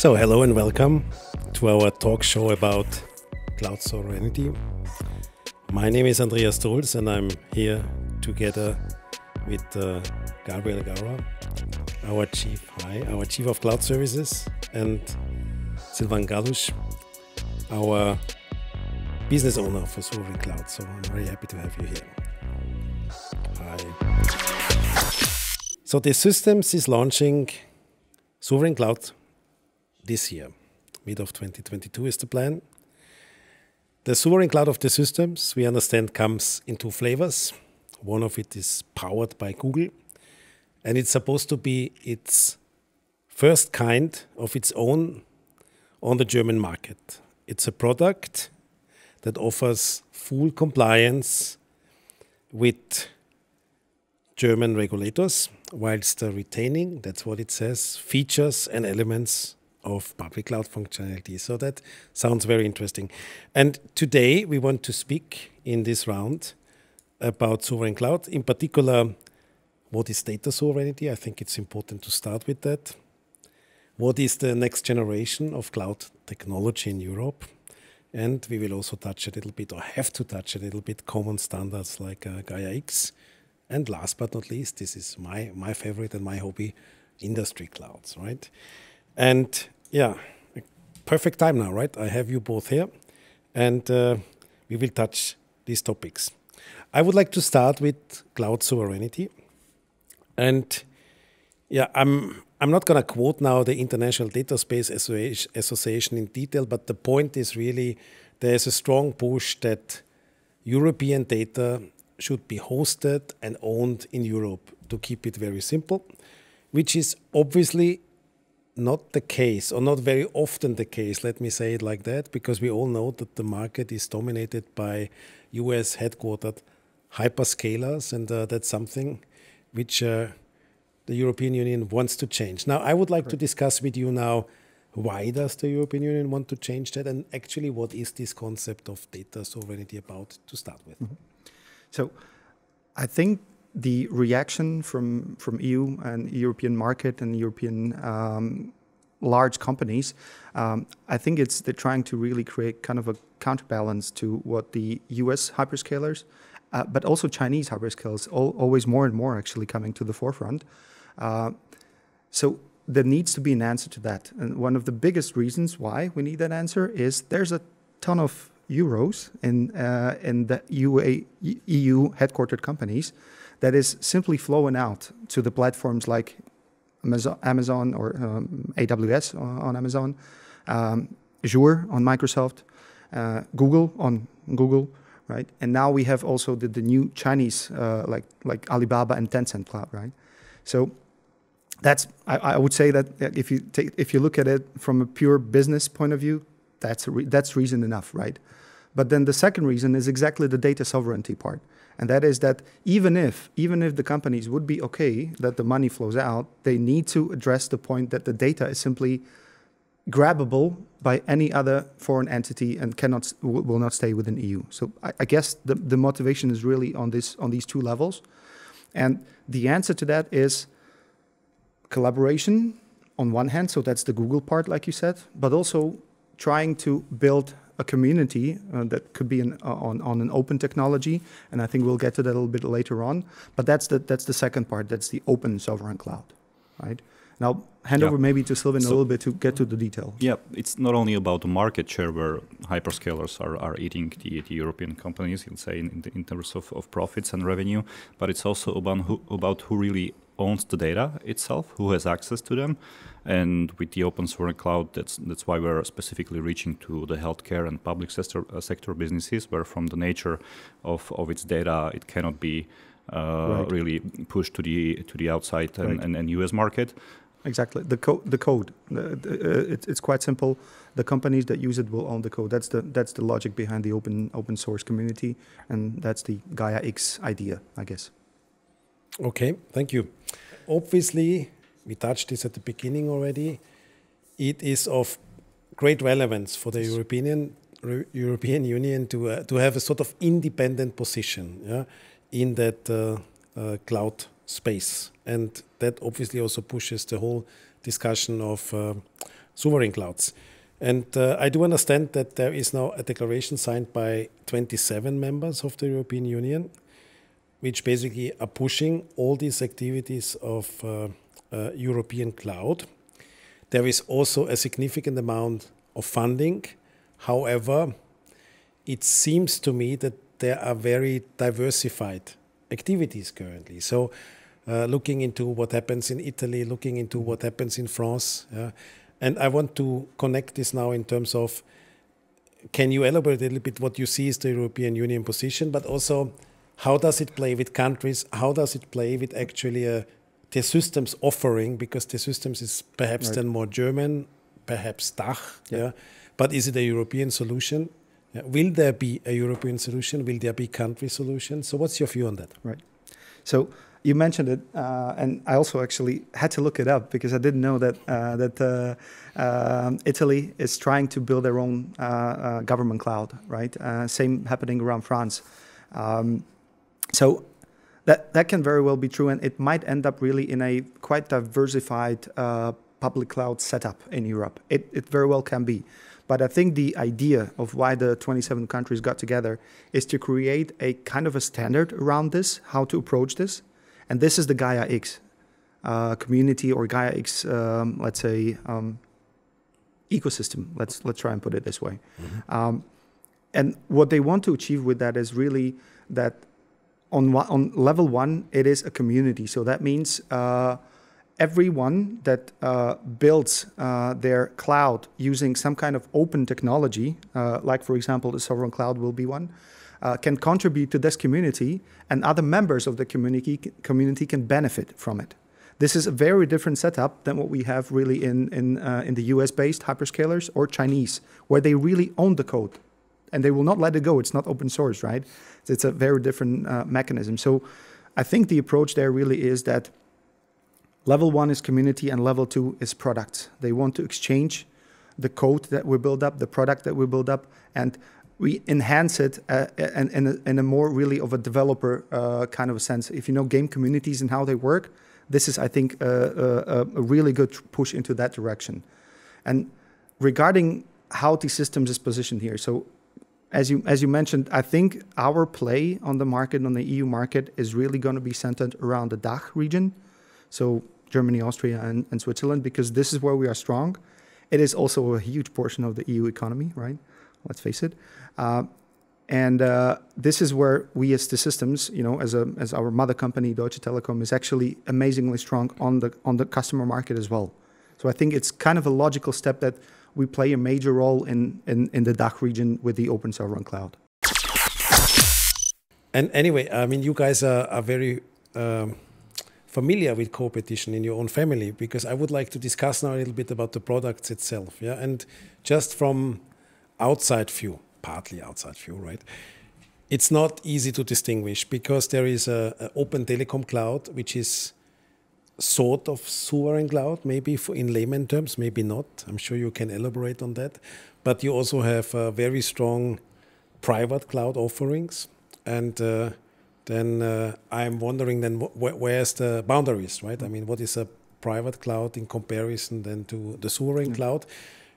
So, hello and welcome to our talk show about cloud sovereignty. My name is Andreas Truls, and I'm here together with uh, Gabriel Gaura, our chief, hi, our chief of cloud services, and Silvin Galus, our business owner for Sovereign Cloud. So I'm very happy to have you here. Hi. So T Systems is launching Sovereign Cloud this year. Mid of 2022 is the plan. The sovereign cloud of T Systems, we understand, comes in two flavors. One of it is powered by Google, and it's supposed to be its first kind of its own on the German market. It's a product that offers full compliance with German regulators, whilst retaining, that's what it says, features and elements of public cloud functionality. So that sounds very interesting. And today we want to speak in this round about sovereign cloud, in particular, what is data sovereignty? I think it's important to start with that. What is the next generation of cloud technology in Europe? And we will also touch a little bit, or have to touch a little bit, common standards like uh, Gaia X. And last but not least, this is my, my favorite and my hobby, industry clouds, right? And yeah, perfect time now, right? I have you both here, and uh, we will touch these topics. I would like to start with cloud sovereignty, and yeah, I'm I'm not going to quote now the International Data Space Association in detail, but the point is really there is a strong push that European data should be hosted and owned in Europe to keep it very simple, which is obviously not the case, or not very often the case, let me say it like that, because we all know that the market is dominated by US headquartered hyperscalers, and uh, that's something which uh, the European Union wants to change. Now, I would like to discuss with you now why does the European Union want to change that, and actually, what is this concept of data sovereignty about to start with? Mm -hmm. So, I think the reaction from from EU and European market and European um, large companies, um, I think it's they're trying to really create kind of a counterbalance to what the U.S. hyperscalers, uh, but also Chinese hyperscalers, al always more and more actually coming to the forefront. Uh, so there needs to be an answer to that, and one of the biggest reasons why we need that answer is there's a ton of euros in uh, in the UA, EU headquartered companies that is simply flowing out to the platforms like Amazon, or um, AWS on Amazon, um, Azure on Microsoft, uh, Google on Google, right? And now we have also the, the new Chinese uh, like like Alibaba and Tencent cloud, right? So that's I, I, would say that if you take if you look at it from a pure business point of view, that's re that's reason enough, right? But then the second reason is exactly the data sovereignty part and that is that even if even if the companies would be okay that the money flows out, they need to address the point that the data is simply grabbable by any other foreign entity and cannot will not stay within EU. So I, I guess the, the motivation is really on this on these two levels, and the answer to that is collaboration on one hand. So that's the Google part, like you said, but also trying to build a community uh, that could be an, uh, on, on an open technology, and I think we'll get to that a little bit later on. But that's the, that's the second part, that's the open sovereign cloud, right? Now, hand yeah. over maybe to Silvin so, a little bit to get to the detail. Yeah, it's not only about the market share where hyperscalers are, are eating the, the European companies, you'll say, in, in terms of, of profits and revenue, but it's also about who, about who really owns the data itself, who has access to them. And with the open source cloud, that's that's why we're specifically reaching to the healthcare and public sector uh, sector businesses, where from the nature of, of its data, it cannot be uh, right. really pushed to the to the outside and, right. and, and US market. Exactly. The code. The code. The, the, uh, it, it's quite simple. The companies that use it will own the code. That's the that's the logic behind the open open source community, and that's the Gaia X idea, I guess. Okay, thank you. Obviously, we touched this at the beginning already. It is of great relevance for the European European Union to uh, to have a sort of independent position yeah, in that uh, uh, cloud space, and that obviously also pushes the whole discussion of uh, sovereign clouds. And uh, I do understand that there is now a declaration signed by 27 members of the European Union, which basically are pushing all these activities of uh, uh, European cloud. There is also a significant amount of funding. However, it seems to me that there are very diversified activities currently. So, uh, looking into what happens in Italy, looking into what happens in France. and I want to connect this now in terms of can you elaborate a little bit what you see is the European Union position, but also how does it play with countries? How does it play with actually T Systems offering? Because T Systems is perhaps right. then more German, perhaps DACH, yeah. yeah. But is it a European solution? Yeah. Will there be a European solution? Will there be country solutions? So what's your view on that? Right. So you mentioned it, uh, and I also actually had to look it up because I didn't know that uh, that uh, um, Italy is trying to build their own uh, uh, government cloud. Right. Uh, same happening around France. Um, so that that can very well be true, and it might end up really in a quite diversified public cloud setup in Europe. It it very well can be. But I think the idea of why the 27 countries got together is to create a kind of a standard around this, how to approach this. And this is the Gaia X uh, community or Gaia X, um, let's say, um, ecosystem. Let's let's try and put it this way. Mm-hmm. Um, and what they want to achieve with that is really that on on level one, it is a community. So that means uh, everyone that uh, builds uh, their cloud using some kind of open technology, uh, like for example, the sovereign cloud will be one, uh, can contribute to this community, and other members of the community community can benefit from it. This is a very different setup than what we have really in in uh, in the US-based hyperscalers or Chinese, where they really own the code, and they will not let it go. It's not open source, right? It's a very different uh, mechanism. So, I think the approach there really is that Level one is community, and level two is product. They want to exchange the code that we build up, the product that we build up, and we enhance it uh, in, in, a, in, a, more really of a developer uh, kind of a sense. If you know game communities and how they work, this is, I think, a, a really good push into that direction. And regarding how T Systems is positioned here, so as you as you mentioned, I think our play on the market, on the EU market, is really going to be centered around the DACH region so Germany, Austria, and, and Switzerland, because this is where we are strong. It is also a huge portion of the EU economy, right? Let's face it. Uh, and uh, this is where we, as T Systems, you know, as a as our mother company, Deutsche Telekom, is actually amazingly strong on the on the customer market as well. So I think it's kind of a logical step that we play a major role in in, in the DACH region with the Open Sovereign Cloud. And anyway, I mean, you guys are, are very um, familiar with co-opetition in your own family because I would like to discuss now a little bit about the products itself. Yeah, and just from outside view, partly outside view, right? It's not easy to distinguish because there is a, a open telecom cloud which is sort of sovereign cloud, maybe for in layman terms, maybe not. I'm sure you can elaborate on that. But you also have uh, very strong private cloud offerings and uh, then uh, I'm wondering then wh where's the boundaries, right? I mean, what is a private cloud in comparison then to the sovereign cloud?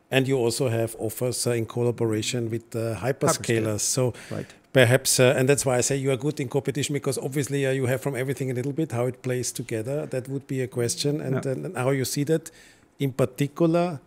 And you also have offers uh, in collaboration with the hyperscalers. So right. Perhaps, uh, and that's why I say you are good in competition because obviously uh, you have from everything a little bit how it plays together. That would be a question, and, yeah. and how you see that in particular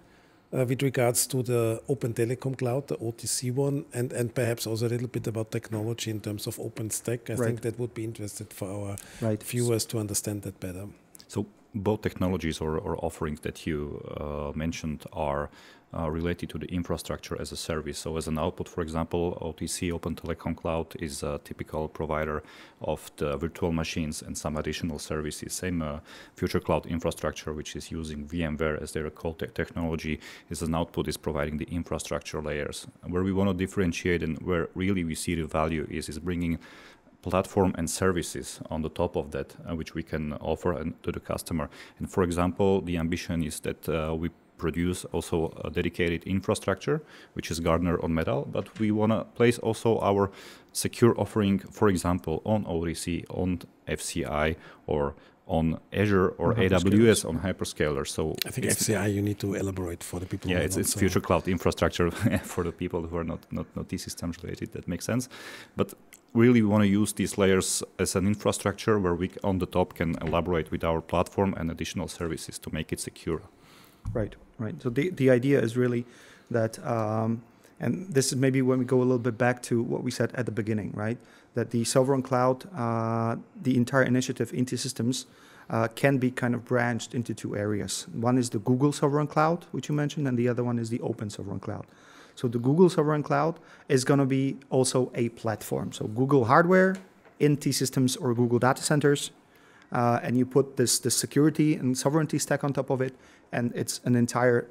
uh, with regards to the Open Telecom Cloud, the OTC one, and, and perhaps also a little bit about technology in terms of OpenStack. I right. think that would be interesting for our right. viewers to understand that better. So both technologies or, or offerings that you uh, mentioned are uh, related to the infrastructure as a service. So as an output, for example, OTC, Open Telecom Cloud, is a typical provider of the virtual machines and some additional services. Same uh, Future Cloud infrastructure, which is using VMware as their core te technology, is an output is providing the infrastructure layers. Where we want to differentiate and where really we see the value is, is bringing platform and services on the top of that, uh, which we can offer to the customer. And for example, the ambition is that uh, we produce also a dedicated infrastructure, which is Gardener on Metal, but we want to place also our secure offering, for example, on OTC, on FCI, or on Azure or On AWS on hyperscaler. So I think FCI you need to elaborate for the people. yeah, it's, it's future cloud infrastructure for the people who are not not not systems related. That makes sense, but really we want to use these layers as an infrastructure where we on the top can elaborate with our platform and additional services to make it secure. Right, right. So the, the idea is really that, um, and this is maybe when we go a little bit back to what we said at the beginning, right? That the sovereign cloud, uh, the entire initiative into systems, uh, can be kind of branched into two areas. One is the Google sovereign cloud, which you mentioned, and the other one is the open sovereign cloud. So the Google sovereign cloud is going to be also a platform. So Google hardware, in T systems or Google data centers, uh, and you put this the security and sovereignty stack on top of it, and it's an entire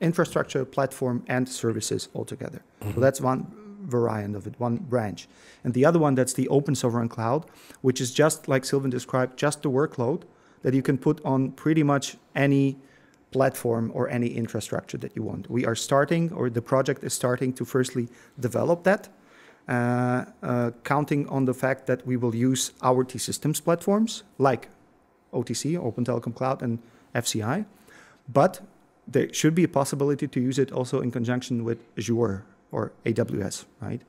infrastructure, platform, and services altogether. So that's one variant of it, one branch. And the other one, that's the open sovereign cloud, which is just like Silvin described, just the workload that you can put on pretty much any platform or any infrastructure that you want. We are starting, or the project is starting to firstly develop that, counting on the fact that we will use our T Systems platforms like OTC, Open Telecom Cloud, and FCI. But there should be a possibility to use it also in conjunction with Azure or AWS, right?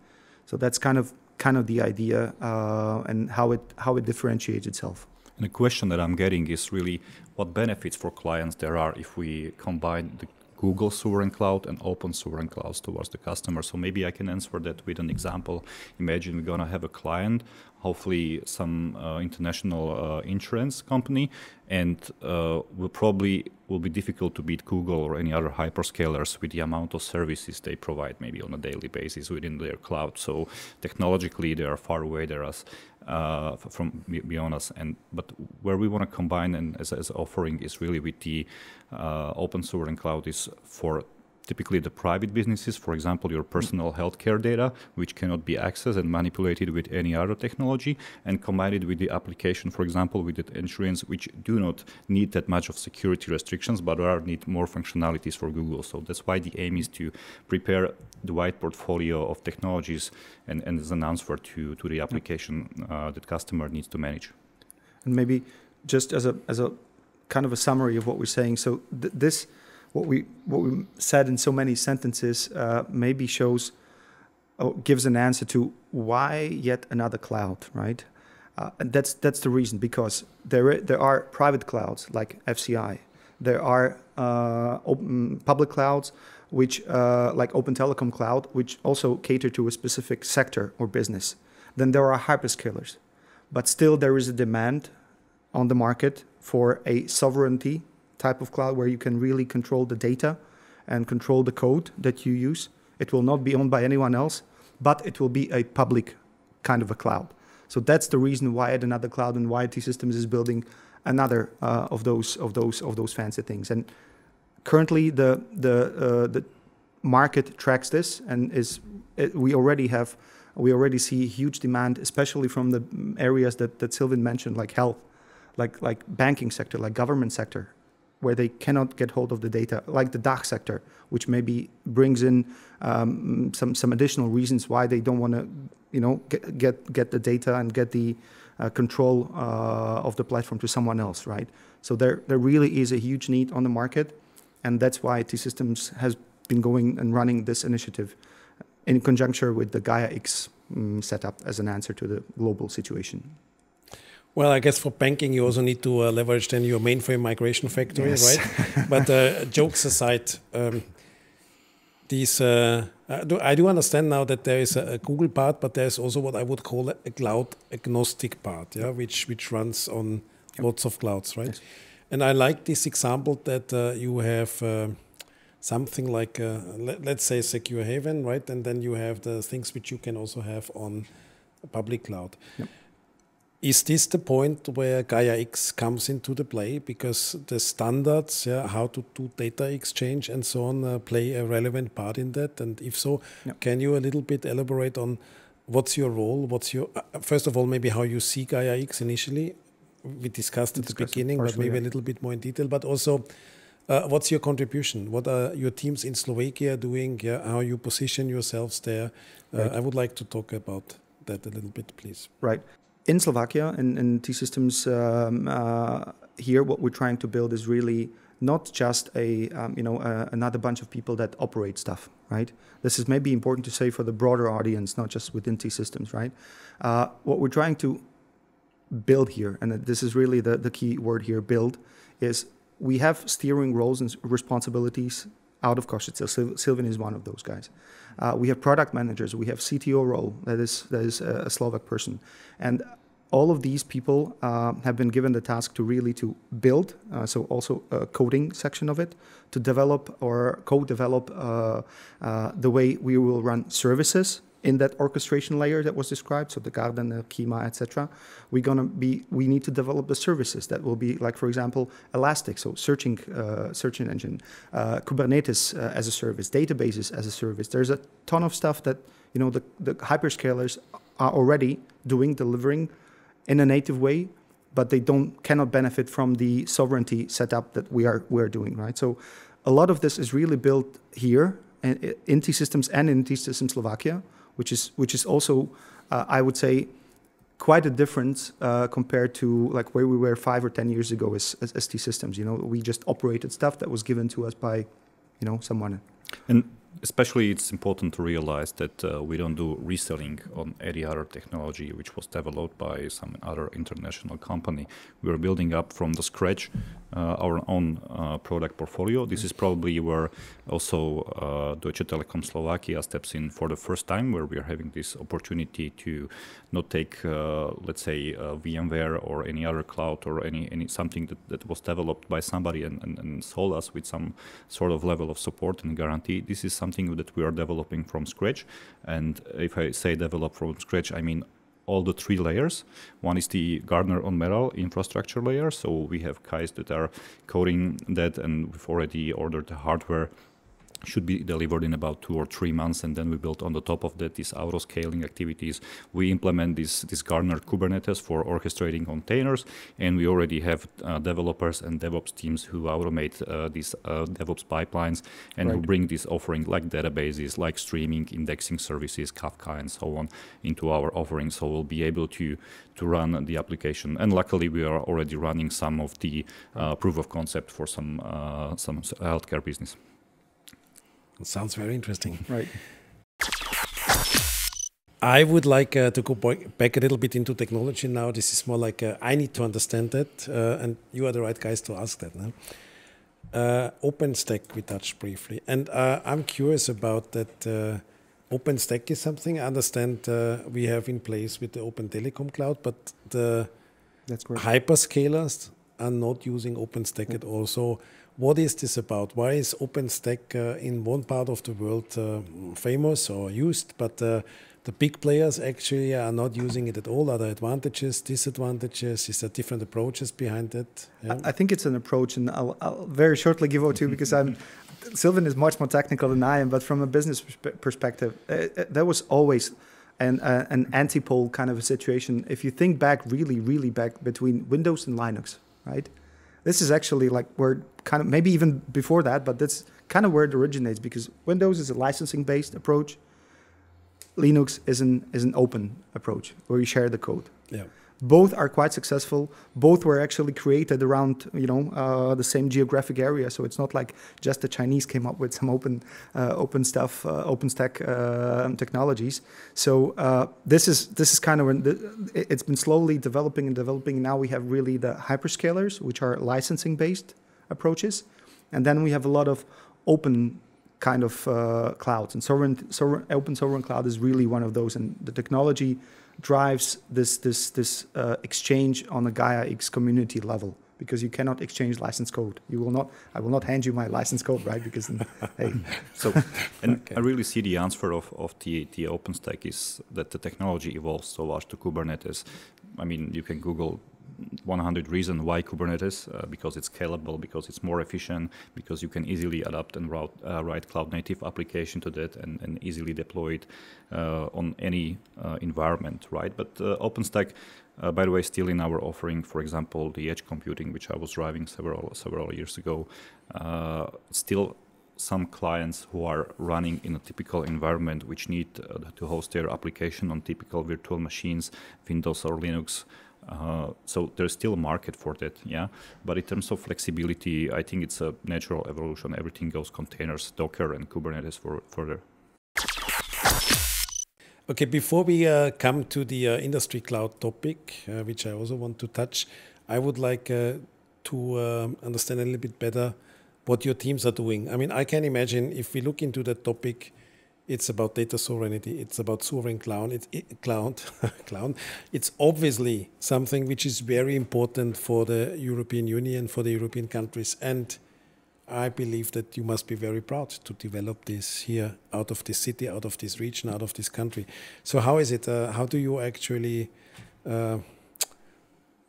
So that's kind of kind of the idea uh, and how it how it differentiates itself. And the question that I'm getting is really what benefits for clients there are if we combine the Google sovereign cloud and open sovereign clouds towards the customer. So maybe I can answer that with an example. Imagine we're going to have a client, hopefully some uh, international uh, insurance company, and uh, will probably will be difficult to beat Google or any other hyperscalers with the amount of services they provide maybe on a daily basis within their cloud. So technologically they are far away there uh, from beyond us. And but where we want to combine and as as offering is really with the open and cloud is for typically the private businesses, for example, your personal healthcare data, which cannot be accessed and manipulated with any other technology, and combine it with the application, for example, with the insurance, which do not need that much of security restrictions, but rather need more functionalities for Google. So that's why the aim is to prepare the wide portfolio of technologies and, and as an answer to, to the application uh, that customer needs to manage. And maybe just as a as a kind of a summary of what we're saying. So th- this, what we what we said in so many sentences, uh, maybe shows, oh, gives an answer to why yet another cloud, right? Uh, that's that's the reason because there there are private clouds like FCI, there are uh, open public clouds which uh, like Open Telecom Cloud, which also cater to a specific sector or business. Then there are hyperscalers, but still there is a demand on the market for a sovereignty type of cloud where you can really control the data and control the code that you use. It will not be owned by anyone else, but it will be a public kind of a cloud. So that's the reason why at another cloud and why T Systems is building another uh, of those of those of those fancy things. And currently, the the uh, the market tracks this and is it, we already have we already see huge demand, especially from the areas that that Silvin mentioned, like health, like like banking sector, like government sector, where they cannot get hold of the data, like the DACH sector, which maybe brings in um, some some additional reasons why they don't want to, you know, get get get the data and get the uh, control uh, of the platform to someone else, right? So there there really is a huge need on the market, and that's why T Systems has been going and running this initiative in conjunction with the Gaia X um, setup as an answer to the global situation. Well, I guess for banking, you also need to uh, leverage then your mainframe migration factory, Yes. right? but uh, jokes aside, um, these uh, I, do, I do understand now that there is a, a Google part, but there's also what I would call a cloud agnostic part, yeah, which which runs on Yep. lots of clouds, right? Yes. And I like this example that uh, you have. Uh, Something like, uh, let, let's say, Secure Haven, right? And then you have the things which you can also have on a public cloud. Yep. Is this the point where Gaia X comes into the play because the standards, yeah, how to do data exchange and so on, uh, play a relevant part in that? And if so, can you a little bit elaborate on what's your role? What's your uh, first of all, maybe how you see Gaia X initially? We discussed at the Discussed it beginning, but maybe a little bit more in detail. But also, uh, what's your contribution? What are your teams in Slovakia doing? Yeah, how you position yourselves there? Uh, Right. I would like to talk about that a little bit, please. Right. In Slovakia, in, in T Systems um, uh, here, what we're trying to build is really not just a um, you know uh, another bunch of people that operate stuff, right? This is maybe important to say for the broader audience, not just within T Systems, right? Uh, what we're trying to build here, and this is really the, the key word here, build, is we have steering roles and responsibilities out of Košice. Silvin is one of those guys. Uh, we have product managers. We have CTO role that is that is a Slovak person, and all of these people uh, have been given the task to really to build, uh, so also a coding section of it, to develop or co-develop uh, uh the way we will run services in that orchestration layer that was described, so the Garden, the Kyma, etc. We're gonna be, we need to develop the services that will be like, for example, Elastic, so searching, uh, searching engine, uh, Kubernetes as a service, databases as a service. There's a ton of stuff that you know the, the hyperscalers are already doing, delivering in a native way, but they don't cannot benefit from the sovereignty setup that we are we're doing, right? So a lot of this is really built here in T Systems and in T Systems Slovakia, which is which is also uh, I would say quite a difference uh, compared to like where we were five or ten years ago as, as, as T Systems. You know, we just operated stuff that was given to us by, you know, someone. And especially it's important to realize that uh, we don't do reselling on any other technology which was developed by some other international company. We are building up from the scratch uh, our own uh, product portfolio. This is probably where also uh, Deutsche Telekom Slovakia steps in for the first time, where we are having this opportunity to not take, uh, let's say, uh, VMware or any other cloud or any, any something that, that was developed by somebody and, and, and sold us with some sort of level of support and guarantee. This is something that we are developing from scratch. And if I say develop from scratch, I mean all the three layers. One is the Gardener on Metal infrastructure layer. So we have guys that are coding that, and we've already ordered the hardware should be delivered in about two or three months, and then we build on the top of that these auto scaling activities. We implement this this Gardener Kubernetes for orchestrating containers, and we already have uh, developers and DevOps teams who automate uh, these uh, DevOps pipelines and right. who bring this offering like databases, like streaming, indexing services, Kafka, and so on into our offering. So we'll be able to to run the application. And luckily, we are already running some of the uh, proof of concept for some uh, some healthcare business. It sounds very interesting. Right. I would like uh, to go back a little bit into technology now. This is more like uh, I need to understand that, uh, and you are the right guys to ask that. No? Uh, OpenStack we touched briefly, and uh, I'm curious about that. Uh, OpenStack is something I understand we have in place with the Open Telecom Cloud, but the hyperscalers are not using OpenStack at all. So what is this about? Why is OpenStack uh, in one part of the world uh, famous or used, but uh, the big players actually are not using it at all? Are there advantages, disadvantages? Is there different approaches behind it? Yeah. I think it's an approach, and I'll, I'll very shortly give over to you because I'm Silvin is much more technical than I am. But from a business perspective, uh, uh, there was always an, uh, an antipole kind of a situation. If you think back, really, really back between Windows and Linux, right? This is actually like where kind of maybe even before that, but that's kind of where it originates because Windows is a licensing based approach. Linux is an is an open approach where you share the code. Yeah. Both are quite successful. Both were actually created around you know uh, the same geographic area, so it's not like just the Chinese came up with some open uh, open stuff, uh, OpenStack uh, technologies. So uh, this is this is kind of the, it's been slowly developing and developing. Now we have really the hyperscalers, which are licensing based approaches, and then we have a lot of open kind of uh, clouds and sovereign, sovereign, open sovereign cloud is really one of those and the technology drives this this this uh, exchange on a Gaia X community level because you cannot exchange license code. You will not. I will not hand you my license code, right? Because then, hey. So, and okay. I really see the answer of of the the OpenStack is that the technology evolves so much to Kubernetes. I mean, you can Google 100 reasons why Kubernetes, uh, because it's scalable, because it's more efficient, because you can easily adapt and route, uh, write cloud native application to that and, and easily deploy it uh, on any uh, environment, right? But uh, OpenStack, by the way, still in our offering, for example, the edge computing, which I was driving several several years ago, still some clients who are running in a typical environment which need uh, to host their application on typical virtual machines, Windows or Linux. Uh, so there's still a market for that, yeah. But in terms of flexibility, I think it's a natural evolution. Everything goes containers, Docker, and Kubernetes for further. Okay, before we uh, come to the uh, industry cloud topic, uh, which I also want to touch, I would like uh, to um, understand a little bit better what your teams are doing. I mean, I can imagine if we look into that topic, it's about data sovereignty, it's about sovereign cloud, it's it, cloud, cloud. It's obviously something which is very important for the European Union, for the European countries, and I believe that you must be very proud to develop this here out of this city, out of this region, out of this country. So how is it? Uh, how do you actually uh,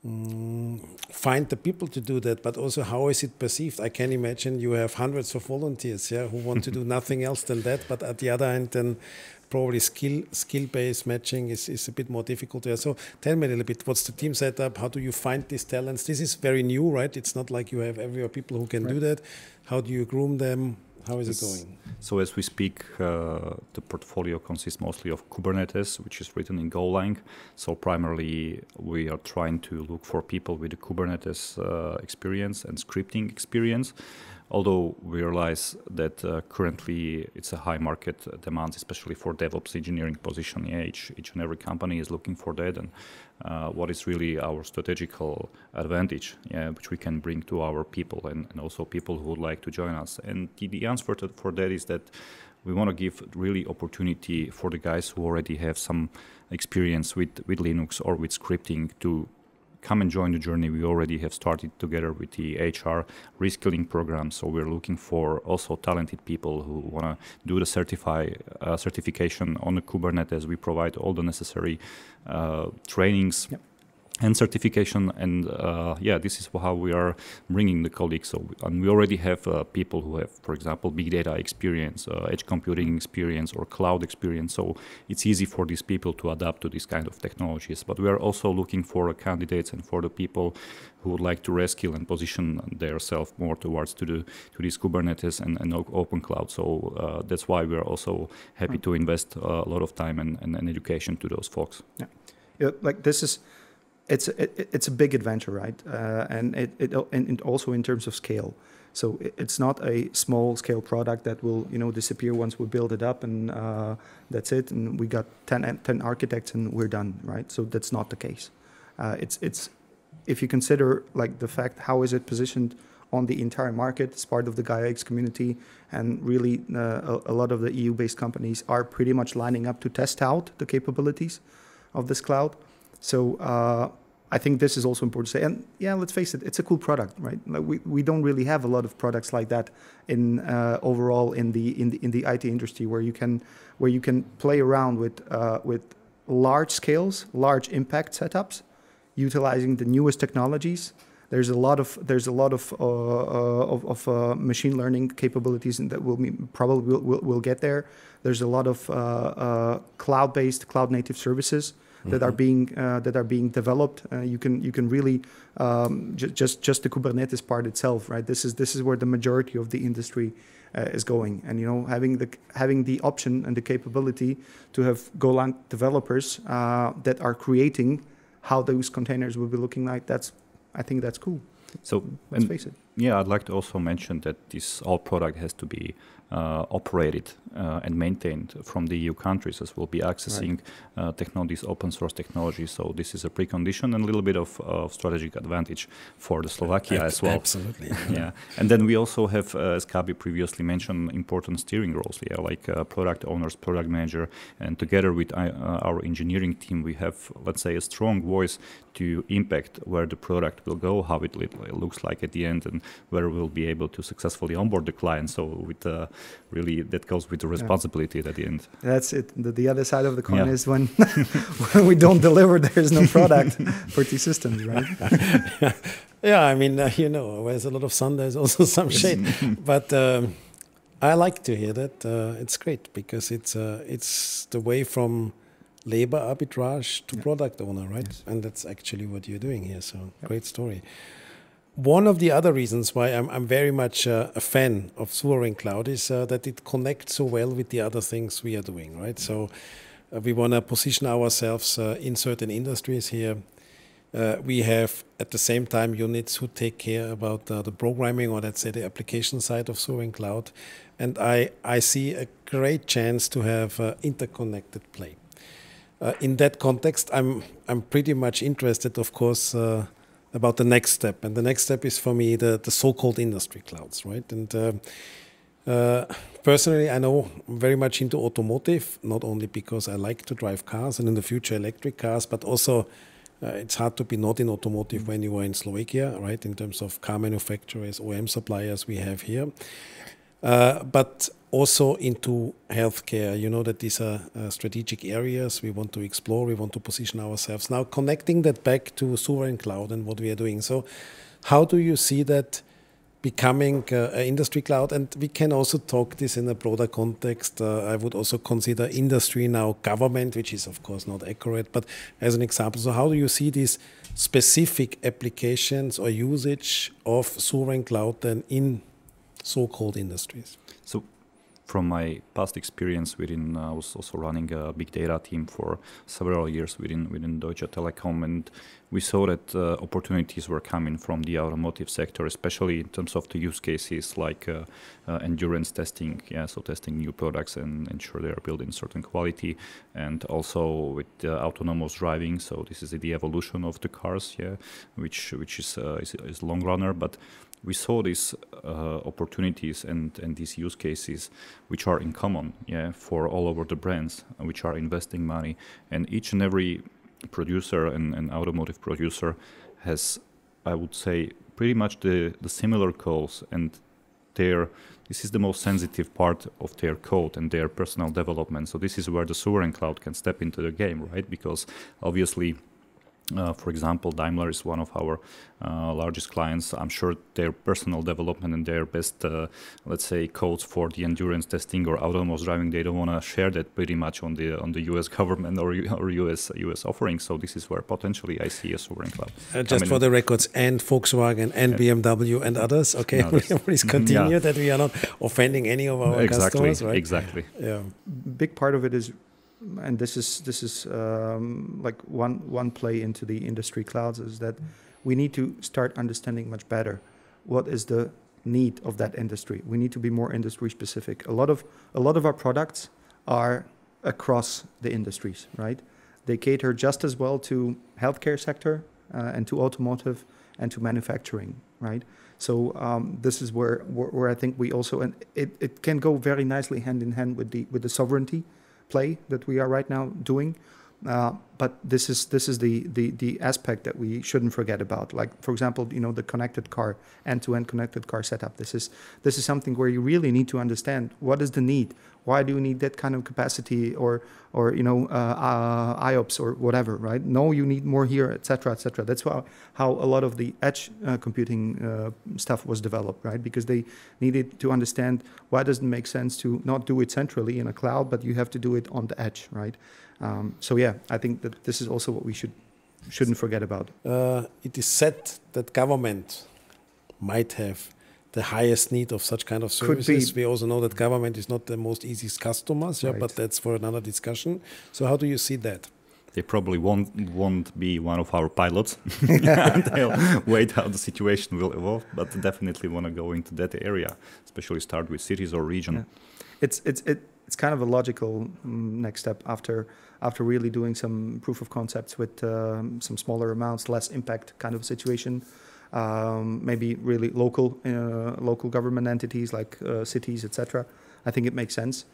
mm, find the people to do that? But also, how is it perceived? I can imagine you have hundreds of volunteers, yeah, who want to do nothing else than that. But at the other end, then probably skill skill based matching is, is a bit more difficult there. So tell me a little bit, what's the team setup? How do you find these talents? This is very new, right? It's not like you have everywhere people who can right. do that. How do you groom them? How is it going? So as we speak, uh, the portfolio consists mostly of Kubernetes, which is written in Golang. So primarily, we are trying to look for people with a Kubernetes uh, experience and scripting experience although we realize that uh, currently it's a high market demand, especially for DevOps engineering position. Each, each and every company is looking for that, and uh, what is really our strategical advantage, yeah, which we can bring to our people and, and also people who would like to join us. And the, the answer to, for that is that we want to give really opportunity for the guys who already have some experience with, with Linux or with scripting to come and join the journey. We already have started together with the HR reskilling program. So we're looking for also talented people who want to do the certify uh, certification on the Kubernetes. We provide all the necessary uh, trainings. Yep and certification and uh, yeah this is how we are bringing the colleagues. So and we already have uh, people who have for example big data experience uh, edge computing experience or cloud experience. So it's easy for these people to adapt to these kind of technologies. But we are also looking for candidates and for the people who would like to reskill and position themselves more towards to the to this kubernetes and, and open cloud. So uh, that's why we are also happy mm. to invest a lot of time and, and, and education to those folks. Yeah. yeah like this is it's it, it's a big adventure, right? Uh, and it, it and also in terms of scale. So it's not a small scale product that will you know disappear once we build it up and uh, that's it. And we got 10, 10, architects and we're done, right? So that's not the case. Uh, it's it's if you consider like the fact how is it positioned on the entire market as part of the Gaia X community, and really uh, a, a, lot of the EU-based companies are pretty much lining up to test out the capabilities of this cloud. So uh, I think this is also important to say. And yeah, let's face it, it's a cool product, right? Like we, we don't really have a lot of products like that in uh, overall in the in the in the IT industry where you can where you can play around with uh, with large scales, large impact setups, utilizing the newest technologies. There's a lot of there's a lot of uh, uh of, of uh, machine learning capabilities that will probably will, will, will, get there. There's a lot of uh, cloud-based, cloud-native services that are mm-hmm. being uh, that are being developed. Uh, you can you can really um, ju- just just the Kubernetes part itself, right? This is this is where the majority of the industry uh, is going, and you know having the having the option and the capability to have Golang developers uh, that are creating how those containers will be looking like. That's I think that's cool. So let's face it. Yeah, I'd like to also mention that this all product has to be uh, operated uh, and maintained from the EU countries as we'll be accessing right. uh, technologies, open source technology. So this is a precondition and a little bit of, of strategic advantage for the Slovakia as well. Absolutely. yeah. And then we also have, uh, as Gabi previously mentioned, important steering roles, yeah, like uh, product owners, product manager, and together with uh, our engineering team, we have, let's say, a strong voice to impact where the product will go, how it, it looks like at the end, and where we'll be able to successfully onboard the client. So with really that goes with the responsibility yeah. at the end. That's it. The, the other side of the coin yeah. is when when we don't deliver, there's no product for T systems, right? yeah, I mean, uh, you know, there's a lot of sun, there's also some shade, but. Um, I like to hear that. Uh, it's great because it's uh, it's the way from labor arbitrage to yeah. product owner, right? Yes. And that's actually what you're doing here. So yep. great story. One of the other reasons why I'm, I'm very much uh, a fan of Sovereign Cloud is uh, that it connects so well with the other things we are doing, right? So uh, we want to position ourselves uh, in certain industries here. Uh, we have at the same time units who take care about uh, the programming or let's say the application side of Sovereign Cloud. And I, I see a great chance to have interconnected play. in that context, I'm, I'm pretty much interested, of course, about the next step. And the next step is for me the, the so-called industry clouds, right? And uh, uh, personally, I know I'm very much into automotive, not only because I like to drive cars and in the future electric cars, but also uh, it's hard to be not in automotive when you are in Slovakia, right? In terms of car manufacturers, OEM suppliers we have here. Uh, but also into healthcare. You know that these are uh, strategic areas we want to explore, we want to position ourselves. Now, connecting that back to sovereign cloud and what we are doing. So, how do you see that becoming uh, an industry cloud? And we can also talk this in a broader context. Uh, I would also consider industry now government, which is, of course, not accurate, but as an example. So, how do you see these specific applications or usage of sovereign cloud then in so called industries? So, from my past experience within, uh, I was also running a big data team for several years within within Deutsche Telekom, and we saw that uh, opportunities were coming from the automotive sector, especially in terms of the use cases like uh, uh endurance testing, yeah, so testing new products and ensure they are building certain quality, and also with autonomous driving. So this is the evolution of the cars, yeah, which which is uh, is, is long runner, but we saw these uh, opportunities and, and these use cases which are in common yeah, for all over the brands uh, which are investing money. And each and every producer and, and automotive producer has i would say pretty much the, the similar goals and their this is the most sensitive part of their code and their personal development. So this is where the sovereign cloud can step into the game right? Because obviously uh, for example, Daimler is one of our uh, largest clients. I'm sure their personal development and their best, uh, let's say, codes for the endurance testing or autonomous driving, they don't want to share that pretty much on the on the U.S. government or, or U.S. U.S. offering. So this is where potentially I see a sovereign cloud. Uh, just for the records, and Volkswagen and BMW and others. Okay, no, please continue yeah. that we are not offending any of our exactly, customers. Right? Exactly. Yeah. Big part of it is and this is this is um, like one one play into the industry clouds is that we need to start understanding much better what is the need of that industry. We need to be more industry specific. A lot of a lot of our products are across the industries, right? They cater just as well to healthcare sector uh, and to automotive and to manufacturing, right? So um, this is where, where, where I think we also and it, it can go very nicely hand in hand with the with the sovereignty play that we are right now doing. Uh, but this is this is the, the the aspect that we shouldn't forget about. Like for example, you know the connected car, end-to-end connected car setup. This is this is something where you really need to understand what is the need. Why do you need that kind of capacity or or you know uh, uh, IOPS or whatever, right? No, you need more here, etc., etc. That's how how a lot of the edge uh, computing uh, stuff was developed, right? Because they needed to understand why does it make sense to not do it centrally in a cloud, but you have to do it on the edge, right? Um, so yeah, I think that this is also what we should shouldn't forget about. Uh, it is said that government might have the highest need of such kind of services. We also know that government is not the most easiest customers, yeah, right. but that's for another discussion. So how do you see that? They probably won't won't be one of our pilots. They'll wait how the situation will evolve, but definitely want to go into that area, especially start with cities or region. Yeah. It's it's it, it's kind of a logical um, next step after after really doing some proof of concepts with um, some smaller amounts, less impact kind of situation. Um, maybe really local uh, local government entities like uh, cities, etc. I think it makes sense.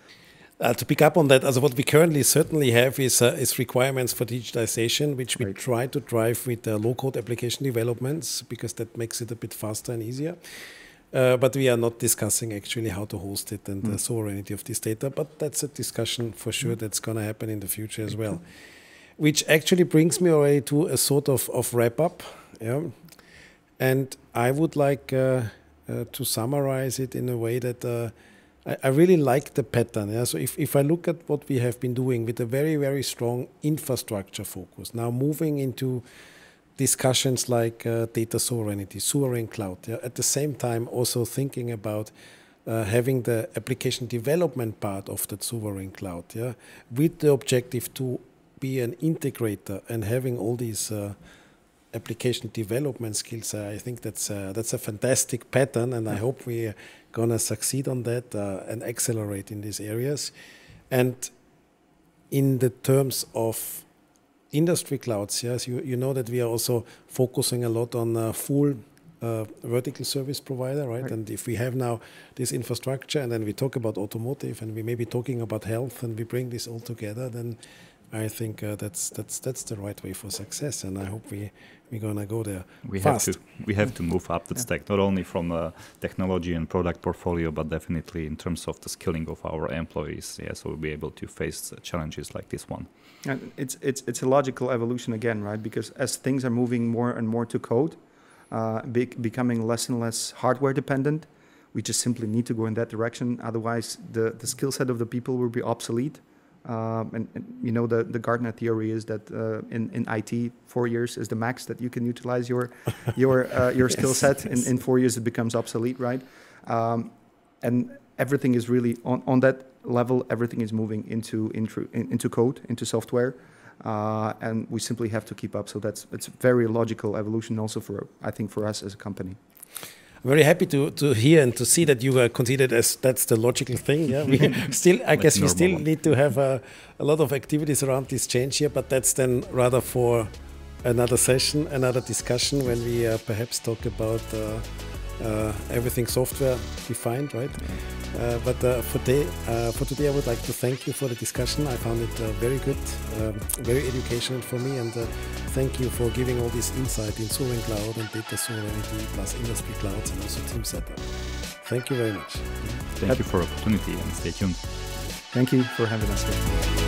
Uh, to pick up on that, as what we currently certainly have is, uh, is requirements for digitization, which we right. try to drive with uh, low-code application developments because that makes it a bit faster and easier. Uh, but we are not discussing actually how to host it and mm. the hmm. sovereignty of this data. But that's a discussion for sure mm. that's going to happen in the future as well. Which actually brings me already to a sort of, of wrap up. Yeah? And I would like uh, uh, to summarize it in a way that uh, I, I, really like the pattern. Yeah? So if, if I look at what we have been doing with a very, very strong infrastructure focus, now moving into discussions like uh, data sovereignty, sovereign cloud. Yeah? At the same time, also thinking about uh, having the application development part of that sovereign cloud, yeah, with the objective to be an integrator and having all these uh, application development skills. Uh, I think that's uh, that's a fantastic pattern, and I hope we're gonna succeed on that uh, and accelerate in these areas. And in the terms of industry clouds, yes, you, you know that we are also focusing a lot on uh, full uh, vertical service provider, right? right? And if we have now this infrastructure, and then we talk about automotive, and we may be talking about health, and we bring this all together, then I think uh, that's that's that's the right way for success, and I hope we we're gonna go there we fast. Have to, we have to move up the yeah. stack, not only from a technology and product portfolio, but definitely in terms of the skilling of our employees. Yeah, so we'll be able to face challenges like this one. And it's it's it's a logical evolution again, right? Because as things are moving more and more to code, uh, be becoming less and less hardware dependent, we just simply need to go in that direction. Otherwise, the the skill set of the people will be obsolete um, and, and, you know the, the Gartner theory is that uh, in, in IT four years is the max that you can utilize your your uh, your skill set. Yes. In, in four years it becomes obsolete, right? Um, and everything is really on, on that level. Everything is moving into into into code, into software, uh, and we simply have to keep up. So that's it's very logical evolution also for I think for us as a company very happy to, to hear and to see that you were considered as that's the logical thing. Yeah, we still, I guess, we still need to have a, a lot of activities around this change here, but that's then rather for another session, another discussion when we uh, perhaps talk about. Uh, everything software defined, right? Uh, but uh, for, today, uh, for today, I would like to thank you for the discussion. I found it uh, very good, um, very educational for me, and uh, thank you for giving all this insight in Sovereign Cloud and data sovereignty plus industry clouds and also team setup. Thank you very much. Thank you for opportunity and stay tuned. Thank you for having us here.